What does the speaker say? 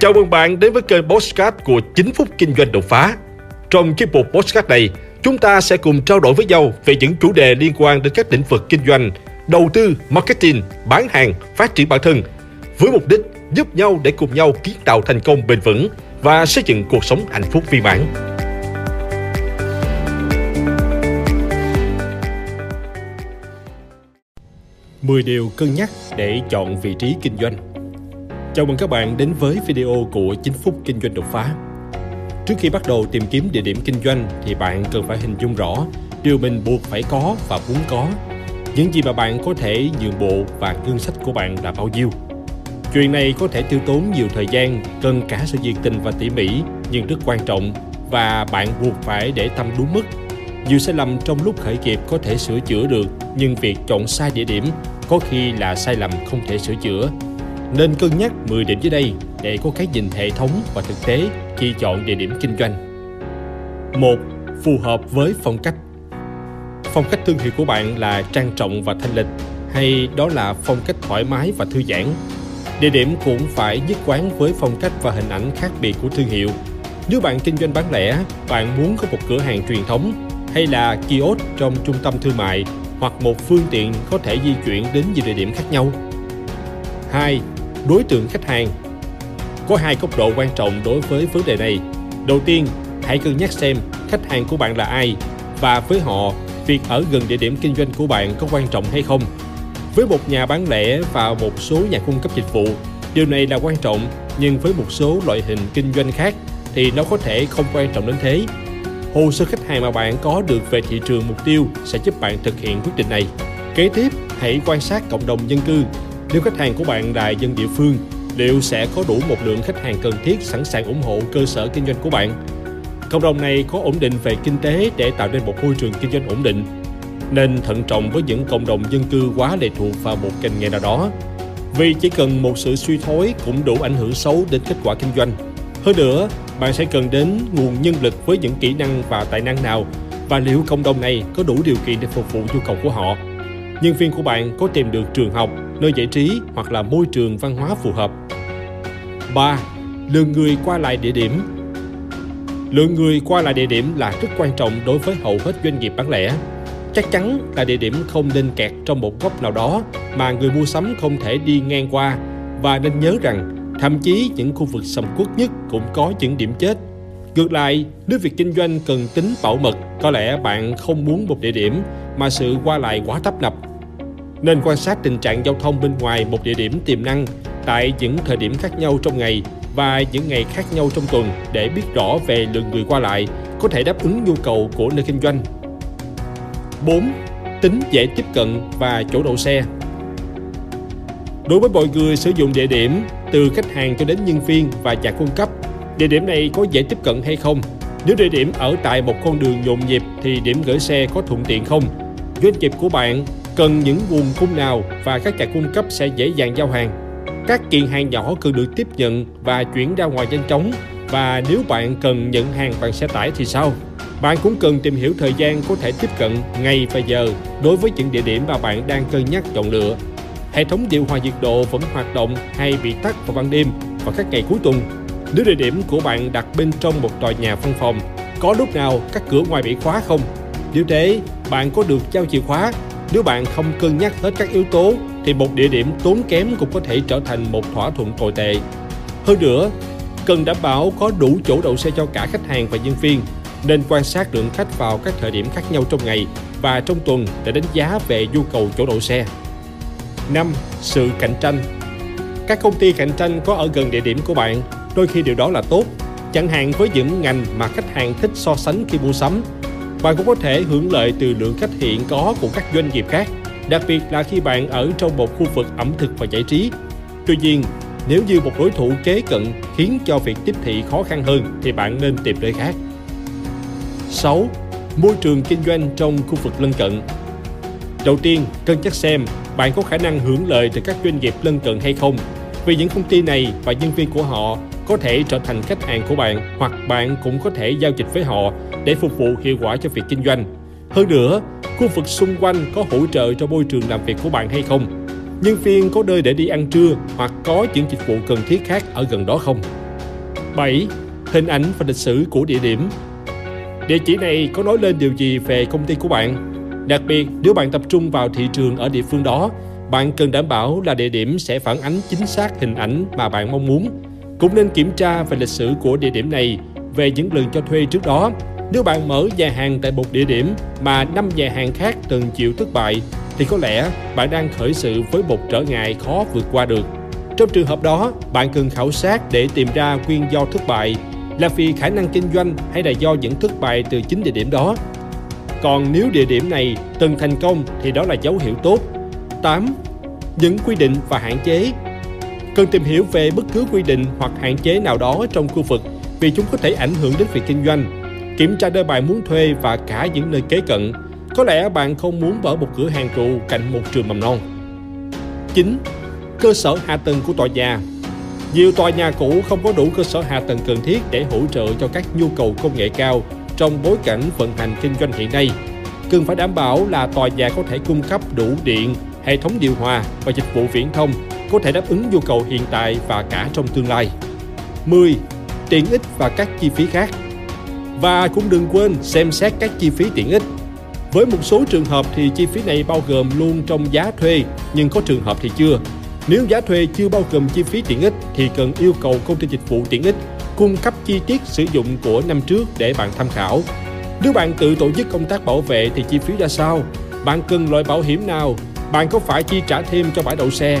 Chào mừng bạn đến với kênh Postcard của 9 phút kinh doanh đột phá. Trong chiếc mục Postcard này, chúng ta sẽ cùng trao đổi với nhau về những chủ đề liên quan đến các lĩnh vực kinh doanh, đầu tư, marketing, bán hàng, phát triển bản thân, với mục đích giúp nhau để cùng nhau kiến tạo thành công bền vững và xây dựng cuộc sống hạnh phúc viên mãn. Mười điều cân nhắc để chọn vị trí kinh doanh. Chào mừng các bạn đến với video của 9 phút kinh doanh đột phá. Trước khi bắt đầu tìm kiếm địa điểm kinh doanh thì bạn cần phải hình dung rõ điều mình buộc phải có và muốn có. Những gì mà bạn có thể nhượng bộ và ngân sách của bạn là bao nhiêu. Chuyện này có thể tiêu tốn nhiều thời gian, cần cả sự nhiệt tình và tỉ mỉ, nhưng rất quan trọng và bạn buộc phải để tâm đúng mức. Nhiều sai lầm trong lúc khởi nghiệp có thể sửa chữa được, nhưng việc chọn sai địa điểm có khi là sai lầm không thể sửa chữa. Nên cân nhắc 10 điểm dưới đây để có cái nhìn hệ thống và thực tế khi chọn địa điểm kinh doanh. 1. Phù hợp với phong cách Phong cách thương hiệu của bạn là trang trọng và thanh lịch hay đó là phong cách thoải mái và thư giãn Địa điểm cũng phải nhất quán với phong cách và hình ảnh khác biệt của thương hiệu. Nếu bạn kinh doanh bán lẻ, bạn muốn có một cửa hàng truyền thống hay là kiosk trong trung tâm thương mại hoặc một phương tiện có thể di chuyển đến nhiều địa điểm khác nhau. 2. Đối tượng khách hàng Có hai góc độ quan trọng đối với vấn đề này. Đầu tiên, hãy cân nhắc xem khách hàng của bạn là ai và với họ, việc ở gần địa điểm kinh doanh của bạn có quan trọng hay không với một nhà bán lẻ và một số nhà cung cấp dịch vụ, điều này là quan trọng, nhưng với một số loại hình kinh doanh khác thì nó có thể không quan trọng đến thế. Hồ sơ khách hàng mà bạn có được về thị trường mục tiêu sẽ giúp bạn thực hiện quyết định này. Kế tiếp, hãy quan sát cộng đồng dân cư. Nếu khách hàng của bạn là dân địa phương, liệu sẽ có đủ một lượng khách hàng cần thiết sẵn sàng ủng hộ cơ sở kinh doanh của bạn? Cộng đồng này có ổn định về kinh tế để tạo nên một môi trường kinh doanh ổn định nên thận trọng với những cộng đồng dân cư quá lệ thuộc vào một ngành nghề nào đó. Vì chỉ cần một sự suy thoái cũng đủ ảnh hưởng xấu đến kết quả kinh doanh. Hơn nữa, bạn sẽ cần đến nguồn nhân lực với những kỹ năng và tài năng nào và liệu cộng đồng này có đủ điều kiện để phục vụ nhu cầu của họ. Nhân viên của bạn có tìm được trường học, nơi giải trí hoặc là môi trường văn hóa phù hợp. 3. Lượng người qua lại địa điểm Lượng người qua lại địa điểm là rất quan trọng đối với hầu hết doanh nghiệp bán lẻ chắc chắn là địa điểm không nên kẹt trong một góc nào đó mà người mua sắm không thể đi ngang qua và nên nhớ rằng thậm chí những khu vực sầm uất nhất cũng có những điểm chết. Ngược lại, nếu việc kinh doanh cần tính bảo mật, có lẽ bạn không muốn một địa điểm mà sự qua lại quá tấp nập. Nên quan sát tình trạng giao thông bên ngoài một địa điểm tiềm năng tại những thời điểm khác nhau trong ngày và những ngày khác nhau trong tuần để biết rõ về lượng người qua lại có thể đáp ứng nhu cầu của nơi kinh doanh 4. Tính dễ tiếp cận và chỗ đậu xe Đối với mọi người sử dụng địa điểm, từ khách hàng cho đến nhân viên và nhà cung cấp, địa điểm này có dễ tiếp cận hay không? Nếu địa điểm ở tại một con đường nhộn nhịp thì điểm gửi xe có thuận tiện không? Doanh nghiệp của bạn cần những nguồn cung nào và các nhà cung cấp sẽ dễ dàng giao hàng. Các kiện hàng nhỏ cần được tiếp nhận và chuyển ra ngoài nhanh chóng và nếu bạn cần nhận hàng bằng xe tải thì sao? Bạn cũng cần tìm hiểu thời gian có thể tiếp cận ngày và giờ đối với những địa điểm mà bạn đang cân nhắc chọn lựa. Hệ thống điều hòa nhiệt độ vẫn hoạt động hay bị tắt vào ban đêm và các ngày cuối tuần. Nếu địa điểm của bạn đặt bên trong một tòa nhà văn phòng, có lúc nào các cửa ngoài bị khóa không? Nếu thế, bạn có được giao chìa khóa. Nếu bạn không cân nhắc hết các yếu tố, thì một địa điểm tốn kém cũng có thể trở thành một thỏa thuận tồi tệ. Hơn nữa, cần đảm bảo có đủ chỗ đậu xe cho cả khách hàng và nhân viên nên quan sát lượng khách vào các thời điểm khác nhau trong ngày và trong tuần để đánh giá về nhu cầu chỗ đậu xe. 5. Sự cạnh tranh Các công ty cạnh tranh có ở gần địa điểm của bạn, đôi khi điều đó là tốt. Chẳng hạn với những ngành mà khách hàng thích so sánh khi mua sắm. Bạn cũng có thể hưởng lợi từ lượng khách hiện có của các doanh nghiệp khác, đặc biệt là khi bạn ở trong một khu vực ẩm thực và giải trí. Tuy nhiên, nếu như một đối thủ kế cận khiến cho việc tiếp thị khó khăn hơn thì bạn nên tìm nơi khác. 6. Môi trường kinh doanh trong khu vực lân cận Đầu tiên, cân nhắc xem bạn có khả năng hưởng lợi từ các doanh nghiệp lân cận hay không vì những công ty này và nhân viên của họ có thể trở thành khách hàng của bạn hoặc bạn cũng có thể giao dịch với họ để phục vụ hiệu quả cho việc kinh doanh. Hơn nữa, khu vực xung quanh có hỗ trợ cho môi trường làm việc của bạn hay không? Nhân viên có nơi để đi ăn trưa hoặc có những dịch vụ cần thiết khác ở gần đó không? 7. Hình ảnh và lịch sử của địa điểm Địa chỉ này có nói lên điều gì về công ty của bạn? Đặc biệt, nếu bạn tập trung vào thị trường ở địa phương đó, bạn cần đảm bảo là địa điểm sẽ phản ánh chính xác hình ảnh mà bạn mong muốn. Cũng nên kiểm tra về lịch sử của địa điểm này, về những lần cho thuê trước đó. Nếu bạn mở nhà hàng tại một địa điểm mà năm nhà hàng khác từng chịu thất bại, thì có lẽ bạn đang khởi sự với một trở ngại khó vượt qua được. Trong trường hợp đó, bạn cần khảo sát để tìm ra nguyên do thất bại là vì khả năng kinh doanh hay là do những thất bại từ chính địa điểm đó. Còn nếu địa điểm này từng thành công thì đó là dấu hiệu tốt. 8. Những quy định và hạn chế Cần tìm hiểu về bất cứ quy định hoặc hạn chế nào đó trong khu vực vì chúng có thể ảnh hưởng đến việc kinh doanh. Kiểm tra nơi bạn muốn thuê và cả những nơi kế cận. Có lẽ bạn không muốn mở một cửa hàng trụ cạnh một trường mầm non. 9. Cơ sở hạ tầng của tòa nhà nhiều tòa nhà cũ không có đủ cơ sở hạ tầng cần thiết để hỗ trợ cho các nhu cầu công nghệ cao trong bối cảnh vận hành kinh doanh hiện nay. Cần phải đảm bảo là tòa nhà có thể cung cấp đủ điện, hệ thống điều hòa và dịch vụ viễn thông có thể đáp ứng nhu cầu hiện tại và cả trong tương lai. 10. Tiện ích và các chi phí khác Và cũng đừng quên xem xét các chi phí tiện ích. Với một số trường hợp thì chi phí này bao gồm luôn trong giá thuê, nhưng có trường hợp thì chưa. Nếu giá thuê chưa bao gồm chi phí tiện ích thì cần yêu cầu công ty dịch vụ tiện ích cung cấp chi tiết sử dụng của năm trước để bạn tham khảo. Nếu bạn tự tổ chức công tác bảo vệ thì chi phí ra sao? Bạn cần loại bảo hiểm nào? Bạn có phải chi trả thêm cho bãi đậu xe?